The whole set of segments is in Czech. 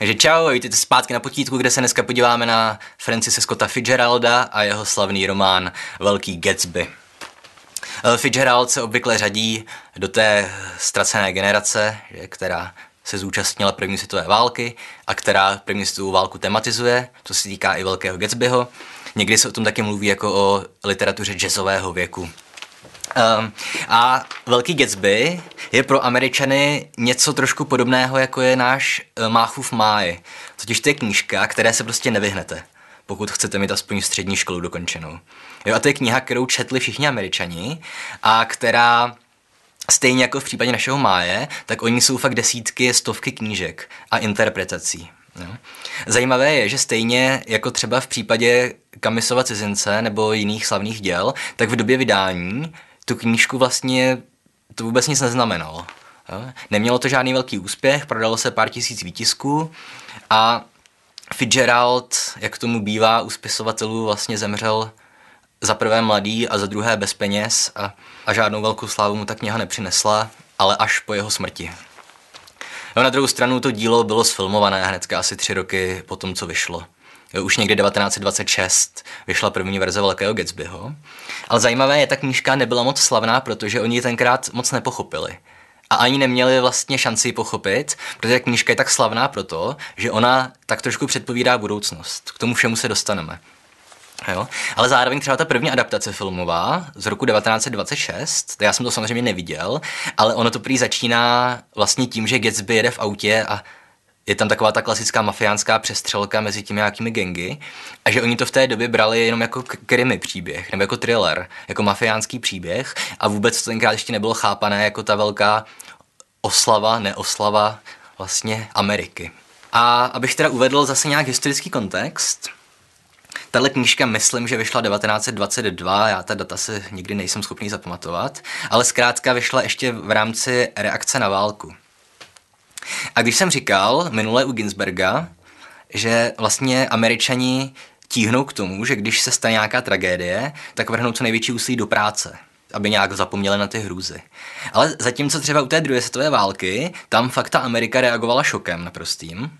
Takže čau, vítejte zpátky na potítku, kde se dneska podíváme na Francise Scotta Fitzgeralda a jeho slavný román Velký Gatsby. Eh, Fitzgerald se obvykle řadí do té ztracené generace, která se zúčastnila první světové války a která první světovou válku tematizuje, to se týká i Velkého Gatsbyho. Někdy se o tom taky mluví jako o literatuře jazzového věku. Um, a Velký Gatsby je pro Američany něco trošku podobného, jako je náš uh, Máchův máj. Totiž to je knížka, které se prostě nevyhnete, pokud chcete mít aspoň střední školu dokončenou. Jo, a to je kniha, kterou četli všichni Američani a která Stejně jako v případě našeho máje, tak oni jsou fakt desítky, stovky knížek a interpretací. Jo. Zajímavé je, že stejně jako třeba v případě Kamisova cizince nebo jiných slavných děl, tak v době vydání tu knížku vlastně to vůbec nic neznamenalo. Nemělo to žádný velký úspěch, prodalo se pár tisíc výtisků a Fitzgerald, jak tomu bývá u spisovatelů, vlastně zemřel za prvé mladý a za druhé bez peněz a, a žádnou velkou slávu mu ta kniha nepřinesla, ale až po jeho smrti. No, na druhou stranu to dílo bylo sfilmované hnedka asi tři roky po tom, co vyšlo. Už někdy 1926 vyšla první verze Velkého Gatsbyho. Ale zajímavé je, ta knížka nebyla moc slavná, protože oni ji tenkrát moc nepochopili. A ani neměli vlastně šanci ji pochopit, protože knížka je tak slavná proto, že ona tak trošku předpovídá budoucnost. K tomu všemu se dostaneme. Jo? Ale zároveň třeba ta první adaptace filmová z roku 1926, já jsem to samozřejmě neviděl, ale ono to prý začíná vlastně tím, že Gatsby jede v autě a je tam taková ta klasická mafiánská přestřelka mezi těmi nějakými gengy a že oni to v té době brali jenom jako krimi příběh, nebo jako thriller, jako mafiánský příběh a vůbec to tenkrát ještě nebylo chápané jako ta velká oslava, neoslava vlastně Ameriky. A abych teda uvedl zase nějak historický kontext, Tahle knížka myslím, že vyšla 1922, já ta data si nikdy nejsem schopný zapamatovat, ale zkrátka vyšla ještě v rámci reakce na válku. A když jsem říkal minule u Ginsberga, že vlastně američani tíhnou k tomu, že když se stane nějaká tragédie, tak vrhnou co největší úsilí do práce, aby nějak zapomněli na ty hrůzy. Ale zatímco třeba u té druhé světové války, tam fakt ta Amerika reagovala šokem naprostým,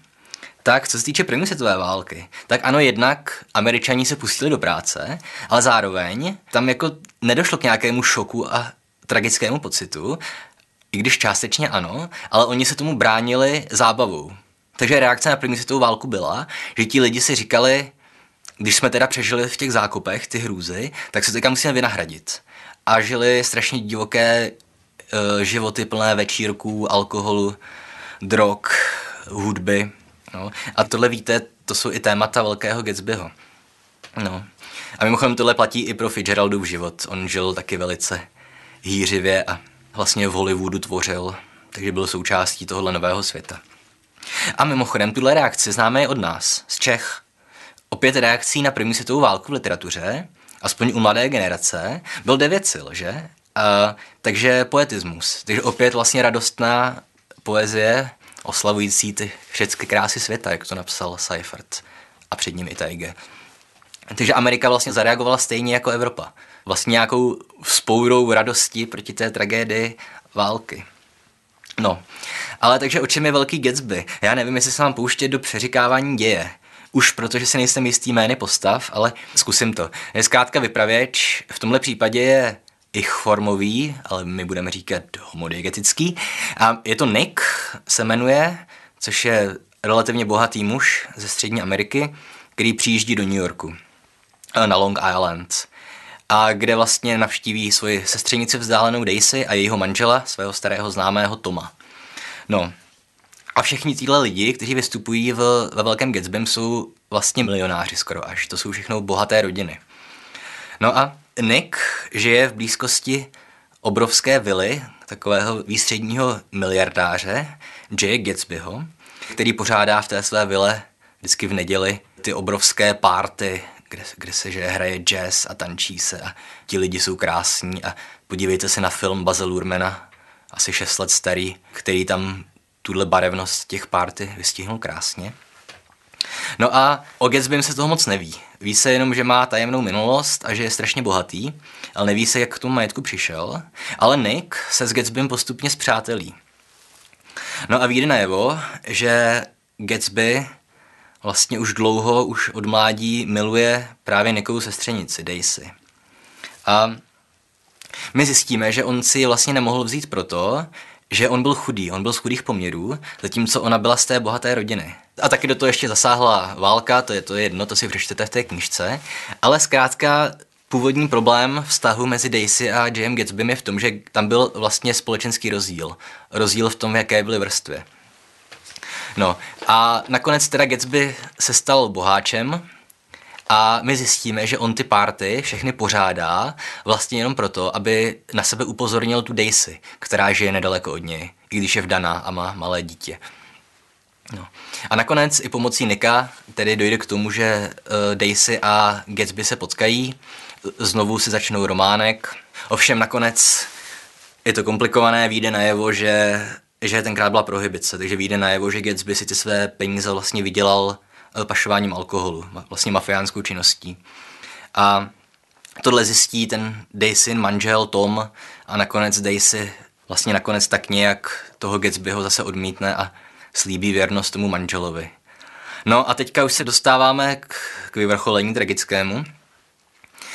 tak co se týče první světové války, tak ano, jednak američani se pustili do práce, ale zároveň tam jako nedošlo k nějakému šoku a tragickému pocitu, i když částečně ano, ale oni se tomu bránili zábavou. Takže reakce na první světovou válku byla, že ti lidi si říkali, když jsme teda přežili v těch zákopech ty hrůzy, tak se teďka musíme vynahradit. A žili strašně divoké uh, životy plné večírků, alkoholu, drog, hudby. No. A tohle víte, to jsou i témata velkého Gatsbyho. No. A mimochodem tohle platí i pro Fitzgeraldův život. On žil taky velice hýřivě a vlastně v Hollywoodu tvořil, takže byl součástí tohohle nového světa. A mimochodem, tuhle reakci známe i od nás, z Čech. Opět reakcí na první světovou válku v literatuře, aspoň u mladé generace, byl devět sil, že? A, takže poetismus. Takže opět vlastně radostná poezie, oslavující ty všechny krásy světa, jak to napsal Seifert a před ním i Taige. Takže Amerika vlastně zareagovala stejně jako Evropa vlastně nějakou spourou radosti proti té tragédii války. No, ale takže o čem je velký Gatsby? Já nevím, jestli se mám pouštět do přeříkávání děje. Už protože se nejsem jistý jmény postav, ale zkusím to. Je zkrátka vypravěč, v tomhle případě je ich formový, ale my budeme říkat homodigetický. A je to Nick, se jmenuje, což je relativně bohatý muž ze střední Ameriky, který přijíždí do New Yorku na Long Island a kde vlastně navštíví svoji sestřenici vzdálenou Daisy a jejího manžela, svého starého známého Toma. No, a všichni tíhle lidi, kteří vystupují v, ve Velkém Gatsbym, jsou vlastně milionáři skoro až. To jsou všechno bohaté rodiny. No a Nick žije v blízkosti obrovské vily takového výstředního miliardáře, Jay Gatsbyho, který pořádá v té své vile vždycky v neděli ty obrovské párty, kde, kde se že hraje jazz a tančí se a ti lidi jsou krásní a podívejte se na film Baze Lurmana, asi 6 let starý, který tam tuhle barevnost těch party vystihnul krásně. No a o Gatsbym se toho moc neví. Ví se jenom, že má tajemnou minulost a že je strašně bohatý, ale neví se, jak k tomu majetku přišel. Ale Nick se s Gatsbym postupně zpřátelí. No a vyjde najevo, že Gatsby vlastně už dlouho, už od mládí miluje právě Nikovou sestřenici Daisy. A my zjistíme, že on si ji vlastně nemohl vzít proto, že on byl chudý, on byl z chudých poměrů, zatímco ona byla z té bohaté rodiny. A taky do toho ještě zasáhla válka, to je, to je jedno, to si přečtete v té knižce, ale zkrátka původní problém vztahu mezi Daisy a J.M. Gatsbym je v tom, že tam byl vlastně společenský rozdíl. Rozdíl v tom, jaké byly vrstvy. No a nakonec teda Gatsby se stal boháčem a my zjistíme, že on ty party všechny pořádá vlastně jenom proto, aby na sebe upozornil tu Daisy, která žije nedaleko od něj, i když je vdaná a má malé dítě. No. A nakonec i pomocí Nika tedy dojde k tomu, že uh, Daisy a Gatsby se potkají, znovu si začnou románek. Ovšem nakonec je to komplikované, vyjde najevo, že, že tenkrát byla prohibice, takže vyjde najevo, že Gatsby si ty své peníze vlastně vydělal eh, pašováním alkoholu, vlastně mafiánskou činností. A tohle zjistí ten Daisy manžel Tom a nakonec Daisy vlastně nakonec tak nějak toho Gatsbyho zase odmítne a slíbí věrnost tomu manželovi. No a teďka už se dostáváme k, k vyvrcholení tragickému,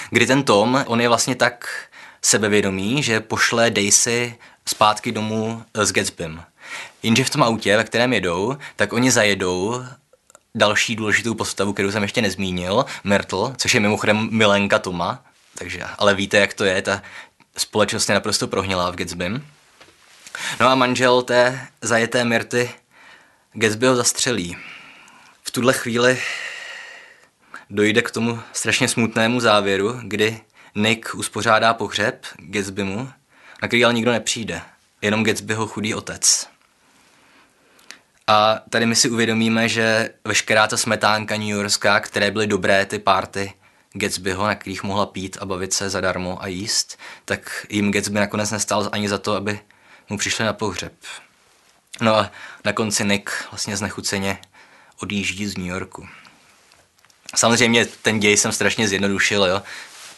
kdy ten Tom, on je vlastně tak sebevědomý, že pošle Daisy zpátky domů s Gatsbym. Jenže v tom autě, ve kterém jedou, tak oni zajedou další důležitou postavu, kterou jsem ještě nezmínil, Myrtle, což je mimochodem milenka Toma, takže, ale víte, jak to je, ta společnost je naprosto prohnilá v Gatsbym. No a manžel té zajeté Myrty Gatsby ho zastřelí. V tuhle chvíli dojde k tomu strašně smutnému závěru, kdy Nick uspořádá pohřeb Gatsbymu, na který ale nikdo nepřijde. Jenom Gatsbyho chudý otec. A tady my si uvědomíme, že veškerá ta smetánka New Yorkská, které byly dobré ty párty Gatsbyho, na kterých mohla pít a bavit se zadarmo a jíst, tak jim Gatsby nakonec nestál ani za to, aby mu přišli na pohřeb. No a na konci Nick vlastně znechuceně odjíždí z New Yorku. Samozřejmě ten děj jsem strašně zjednodušil, jo.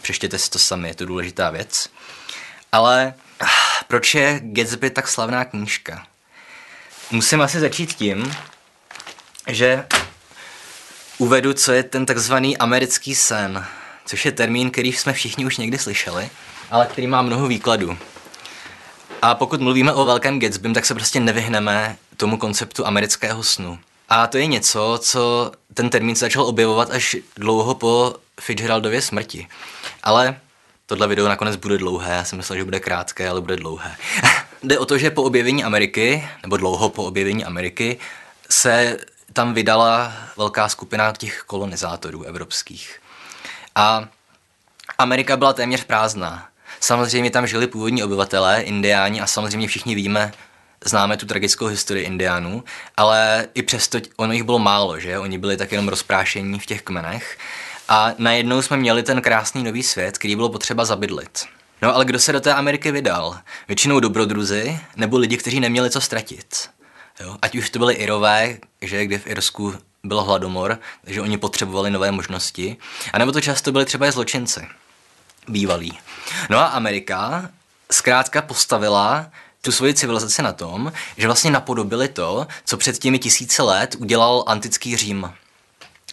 Přeštěte si to sami, je to důležitá věc. Ale proč je Gatsby tak slavná knížka? Musím asi začít tím, že uvedu, co je ten takzvaný americký sen, což je termín, který jsme všichni už někdy slyšeli, ale který má mnoho výkladů. A pokud mluvíme o velkém Gatsbym, tak se prostě nevyhneme tomu konceptu amerického snu. A to je něco, co ten termín se začal objevovat až dlouho po Fitzgeraldově smrti. Ale tohle video nakonec bude dlouhé, já jsem myslel, že bude krátké, ale bude dlouhé. Jde o to, že po objevení Ameriky, nebo dlouho po objevení Ameriky, se tam vydala velká skupina těch kolonizátorů evropských. A Amerika byla téměř prázdná. Samozřejmě tam žili původní obyvatelé, indiáni a samozřejmě všichni víme, známe tu tragickou historii indiánů, ale i přesto ono jich bylo málo, že? Oni byli tak jenom rozprášení v těch kmenech. A najednou jsme měli ten krásný nový svět, který bylo potřeba zabydlit. No ale kdo se do té Ameriky vydal? Většinou dobrodruzi nebo lidi, kteří neměli co ztratit. Jo? Ať už to byli Irové, že kde v Irsku byl hladomor, takže oni potřebovali nové možnosti, a nebo to často byli třeba i zločinci bývalý. No a Amerika zkrátka postavila tu svoji civilizaci na tom, že vlastně napodobili to, co před těmi tisíce let udělal antický Řím.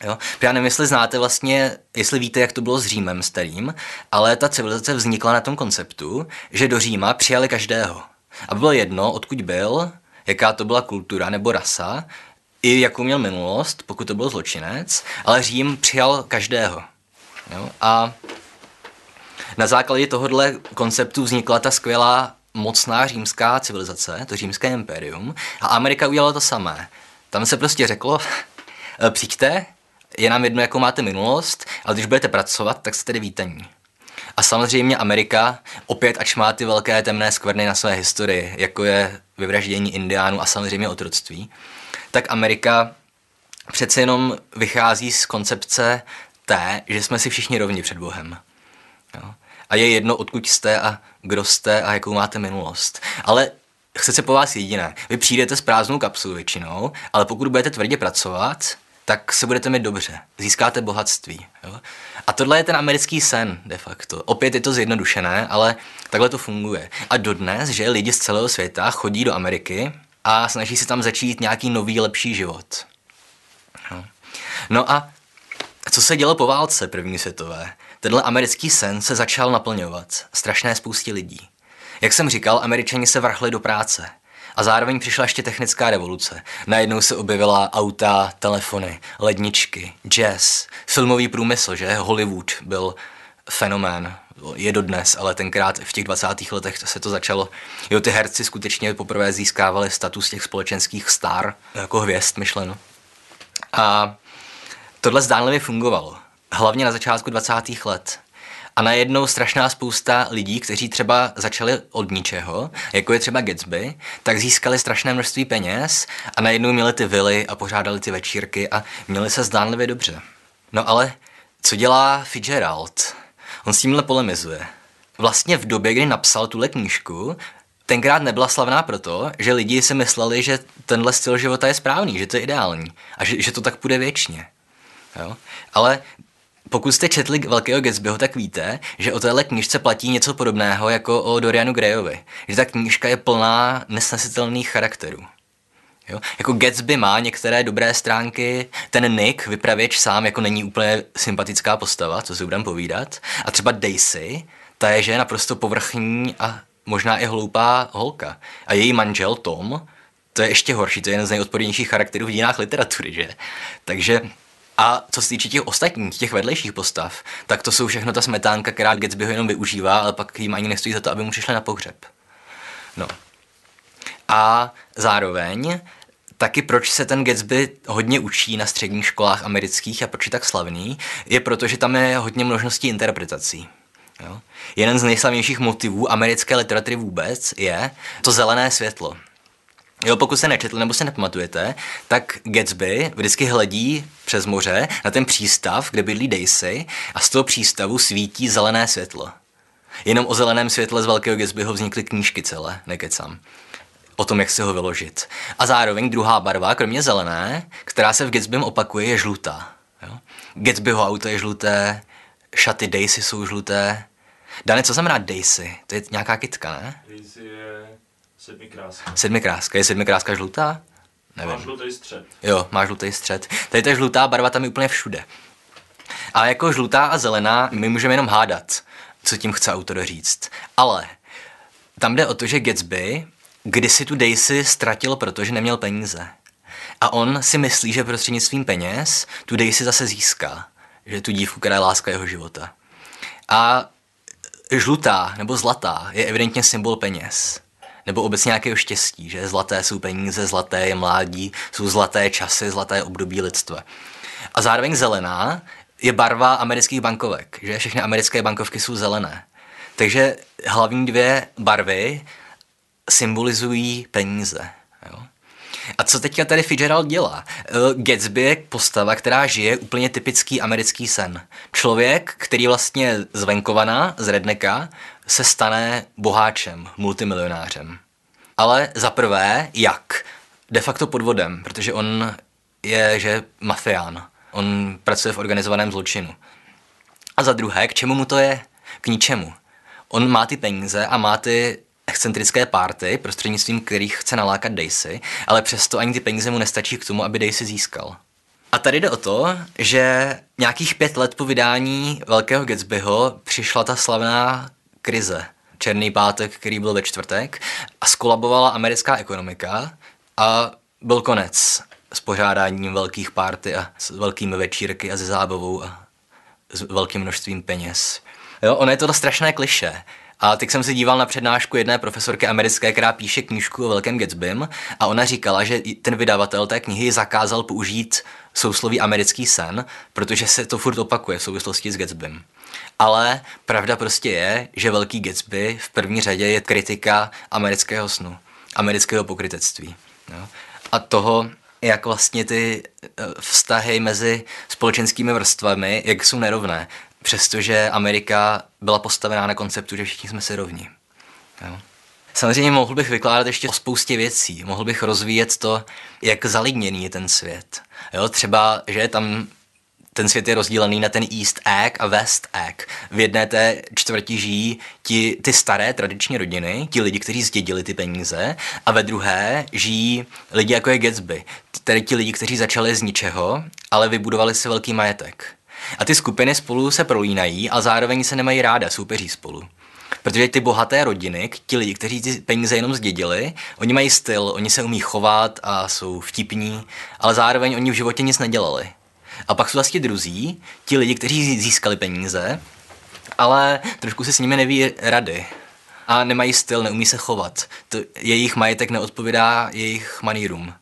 Jo? Já nevím, jestli znáte vlastně, jestli víte, jak to bylo s Římem starým, ale ta civilizace vznikla na tom konceptu, že do Říma přijali každého. A bylo jedno, odkud byl, jaká to byla kultura nebo rasa, i jakou měl minulost, pokud to byl zločinec, ale Řím přijal každého. Jo? A na základě tohohle konceptu vznikla ta skvělá mocná římská civilizace, to římské impérium, a Amerika udělala to samé. Tam se prostě řeklo, eh, přijďte, je nám jedno, jakou máte minulost, ale když budete pracovat, tak jste tedy vítaní. A samozřejmě Amerika, opět ač má ty velké temné skvrny na své historii, jako je vyvraždění indiánů a samozřejmě otroctví, tak Amerika přece jenom vychází z koncepce té, že jsme si všichni rovni před Bohem. Jo? A je jedno, odkud jste a kdo jste a jakou máte minulost. Ale chce se po vás jediné. Vy přijdete s prázdnou kapsou většinou, ale pokud budete tvrdě pracovat, tak se budete mít dobře. Získáte bohatství. Jo? A tohle je ten americký sen, de facto. Opět je to zjednodušené, ale takhle to funguje. A dodnes, že lidi z celého světa chodí do Ameriky a snaží se tam začít nějaký nový, lepší život. No a co se dělo po válce první světové? Tenhle americký sen se začal naplňovat. Strašné spoustě lidí. Jak jsem říkal, američani se vrhli do práce. A zároveň přišla ještě technická revoluce. Najednou se objevila auta, telefony, ledničky, jazz, filmový průmysl, že? Hollywood byl fenomén. Je dodnes, ale tenkrát v těch 20. letech se to začalo. Jo, ty herci skutečně poprvé získávali status těch společenských star, jako hvězd myšleno. A tohle zdánlivě fungovalo. Hlavně na začátku 20. let. A najednou strašná spousta lidí, kteří třeba začali od ničeho, jako je třeba Gatsby, tak získali strašné množství peněz a najednou měli ty vily a pořádali ty večírky a měli se zdánlivě dobře. No ale co dělá Fitzgerald? On s tímhle polemizuje. Vlastně v době, kdy napsal tuhle knížku, tenkrát nebyla slavná proto, že lidi si mysleli, že tenhle styl života je správný, že to je ideální a že, že to tak půjde věčně. Jo? Ale pokud jste četli Velkého Gatsbyho, tak víte, že o téhle knižce platí něco podobného jako o Dorianu Grayovi. Že ta knížka je plná nesnesitelných charakterů. Jo? Jako Gatsby má některé dobré stránky, ten Nick, vypravěč sám, jako není úplně sympatická postava, co si budeme povídat. A třeba Daisy, ta je, že je naprosto povrchní a možná i hloupá holka. A její manžel Tom, to je ještě horší, to je jeden z nejodpornějších charakterů v dějinách literatury, že? Takže a co se týče těch ostatních, těch vedlejších postav, tak to jsou všechno ta smetánka, která Gatsby ho jenom využívá, ale pak jim ani nestojí za to, aby mu přišli na pohřeb. No. A zároveň taky proč se ten Gatsby hodně učí na středních školách amerických a proč je tak slavný, je proto, že tam je hodně možností interpretací. Jo? Jeden z nejslavnějších motivů americké literatury vůbec je to zelené světlo. Jo, pokud se nečetli nebo se nepamatujete, tak Gatsby vždycky hledí přes moře na ten přístav, kde bydlí Daisy a z toho přístavu svítí zelené světlo. Jenom o zeleném světle z Velkého Gatsbyho vznikly knížky celé, nekecám. O tom, jak si ho vyložit. A zároveň druhá barva, kromě zelené, která se v Gatsbym opakuje, je žlutá. Jo? Gatsbyho auto je žluté, šaty Daisy jsou žluté. Dane, co znamená Daisy? To je nějaká kytka, ne? Daisy je Sedmikráska. Sedmikráska. Je sedmikráska žlutá? Nevím. Má žlutý střed. Jo, má žlutý střed. Tady ta žlutá barva tam je úplně všude. A jako žlutá a zelená my můžeme jenom hádat, co tím chce autor říct. Ale tam jde o to, že Gatsby kdysi tu Daisy ztratil, protože neměl peníze. A on si myslí, že prostřednictvím peněz tu Daisy zase získá. Že tu dívku, která je láska jeho života. A žlutá nebo zlatá je evidentně symbol peněz nebo obecně nějakého štěstí, že zlaté jsou peníze, zlaté je mládí, jsou zlaté časy, zlaté období lidstva. A zároveň zelená je barva amerických bankovek, že všechny americké bankovky jsou zelené. Takže hlavní dvě barvy symbolizují peníze. Jo? A co teďka tady Fitzgerald dělá? Eh, Gatsby je postava, která žije úplně typický americký sen. Člověk, který vlastně z venkovana, z redneka, se stane boháčem, multimilionářem. Ale za prvé, jak? De facto podvodem, protože on je, že mafián. On pracuje v organizovaném zločinu. A za druhé, k čemu mu to je? K ničemu. On má ty peníze a má ty excentrické párty, prostřednictvím kterých chce nalákat Daisy, ale přesto ani ty peníze mu nestačí k tomu, aby Daisy získal. A tady jde o to, že nějakých pět let po vydání Velkého Gatsbyho přišla ta slavná krize. Černý pátek, který byl ve čtvrtek a skolabovala americká ekonomika a byl konec s pořádáním velkých párty a s velkými večírky a se zábavou a s velkým množstvím peněz. Jo, ono je to strašné kliše, a teď jsem se díval na přednášku jedné profesorky americké, která píše knížku o Velkém Gatsbym a ona říkala, že ten vydavatel té knihy zakázal použít sousloví americký sen, protože se to furt opakuje v souvislosti s Gatsbym. Ale pravda prostě je, že Velký Gatsby v první řadě je kritika amerického snu, amerického pokrytectví. Jo? A toho, jak vlastně ty eh, vztahy mezi společenskými vrstvami, jak jsou nerovné přestože Amerika byla postavená na konceptu, že všichni jsme si rovni. Jo. Samozřejmě mohl bych vykládat ještě o spoustě věcí. Mohl bych rozvíjet to, jak zalidněný je ten svět. Jo, třeba, že tam ten svět je rozdílený na ten East Egg a West Egg. V jedné té čtvrti žijí ti, ty staré tradiční rodiny, ti lidi, kteří zdědili ty peníze, a ve druhé žijí lidi jako je Gatsby, tedy ti lidi, kteří začali z ničeho, ale vybudovali si velký majetek. A ty skupiny spolu se prolínají a zároveň se nemají ráda, soupeří spolu. Protože ty bohaté rodiny, ti lidi, kteří ty peníze jenom zdědili, oni mají styl, oni se umí chovat a jsou vtipní, ale zároveň oni v životě nic nedělali. A pak jsou vlastně druzí, ti lidi, kteří získali peníze, ale trošku se s nimi neví rady. A nemají styl, neumí se chovat. To, jejich majetek neodpovídá jejich manírům.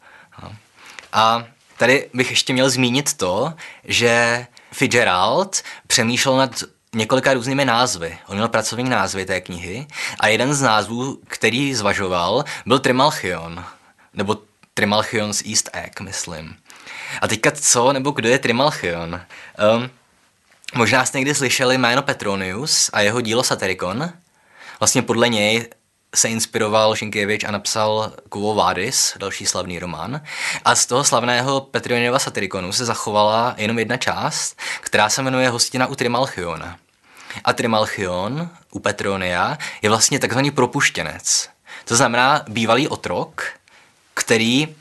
A tady bych ještě měl zmínit to, že Fitzgerald přemýšlel nad několika různými názvy. On měl pracovní názvy té knihy a jeden z názvů, který zvažoval, byl Trimalchion, nebo Trimalchion's East Egg, myslím. A teďka co, nebo kdo je Trimalchion? Um, možná jste někdy slyšeli jméno Petronius a jeho dílo Satyricon. Vlastně podle něj se inspiroval Šinkiewicz a napsal Kuvo Vadis, další slavný román. A z toho slavného Petroniova Satyriconu se zachovala jenom jedna část, která se jmenuje Hostina u Trimalchiona. A Trimalchion u Petronia je vlastně takzvaný propuštěnec. To znamená bývalý otrok, který uh,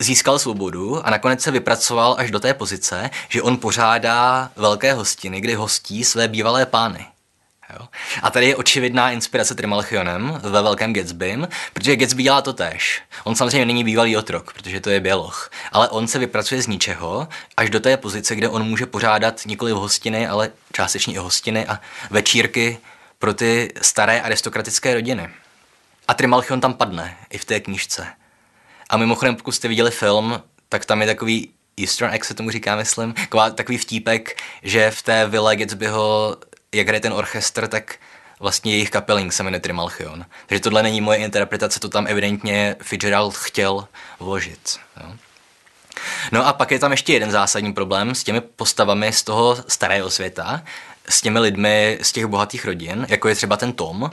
získal svobodu a nakonec se vypracoval až do té pozice, že on pořádá velké hostiny, kdy hostí své bývalé pány. Jo? A tady je očividná inspirace Trimalchionem ve Velkém Gatsbym, protože Gatsby dělá to tež. On samozřejmě není bývalý otrok, protože to je běloch, ale on se vypracuje z ničeho až do té pozice, kde on může pořádat nikoli v hostiny, ale částečně i hostiny a večírky pro ty staré aristokratické rodiny. A Trimalchion tam padne i v té knížce. A mimochodem, pokud jste viděli film, tak tam je takový Eastern egg se tomu říká, myslím, takový vtípek, že v té vile Gatsbyho jak hraje ten orchestr, tak vlastně jejich kapelink se jmenuje Trimalchion. Takže tohle není moje interpretace, to tam evidentně Fitzgerald chtěl vložit. Jo. No a pak je tam ještě jeden zásadní problém s těmi postavami z toho starého světa, s těmi lidmi z těch bohatých rodin, jako je třeba ten Tom.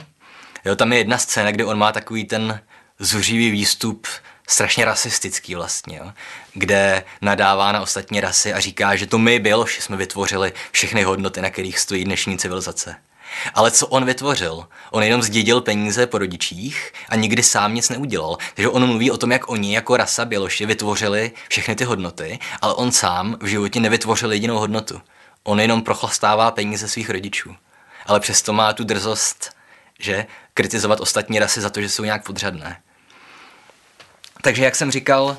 Jo, tam je jedna scéna, kde on má takový ten zuřivý výstup, strašně rasistický vlastně, jo, kde nadává na ostatní rasy a říká, že to my, Běloši, jsme vytvořili všechny hodnoty, na kterých stojí dnešní civilizace. Ale co on vytvořil? On jenom zdědil peníze po rodičích a nikdy sám nic neudělal. Takže on mluví o tom, jak oni jako rasa Běloši vytvořili všechny ty hodnoty, ale on sám v životě nevytvořil jedinou hodnotu. On jenom prochlastává peníze svých rodičů. Ale přesto má tu drzost, že kritizovat ostatní rasy za to, že jsou nějak podřadné. Takže jak jsem říkal,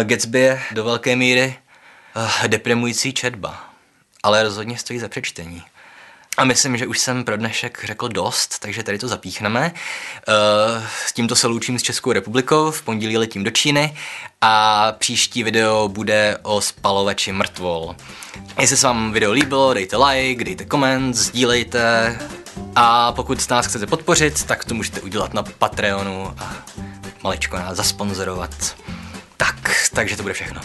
eh, Gatsby je do velké míry uh, deprimující četba, ale rozhodně stojí za přečtení. A myslím, že už jsem pro dnešek řekl dost, takže tady to zapíchneme. Uh, s tímto se loučím s Českou republikou, v pondělí letím do Číny a příští video bude o spalovači mrtvol. Jestli se vám video líbilo, dejte like, dejte koment, sdílejte a pokud nás chcete podpořit, tak to můžete udělat na Patreonu a maličko nás zasponzorovat. Tak, takže to bude všechno.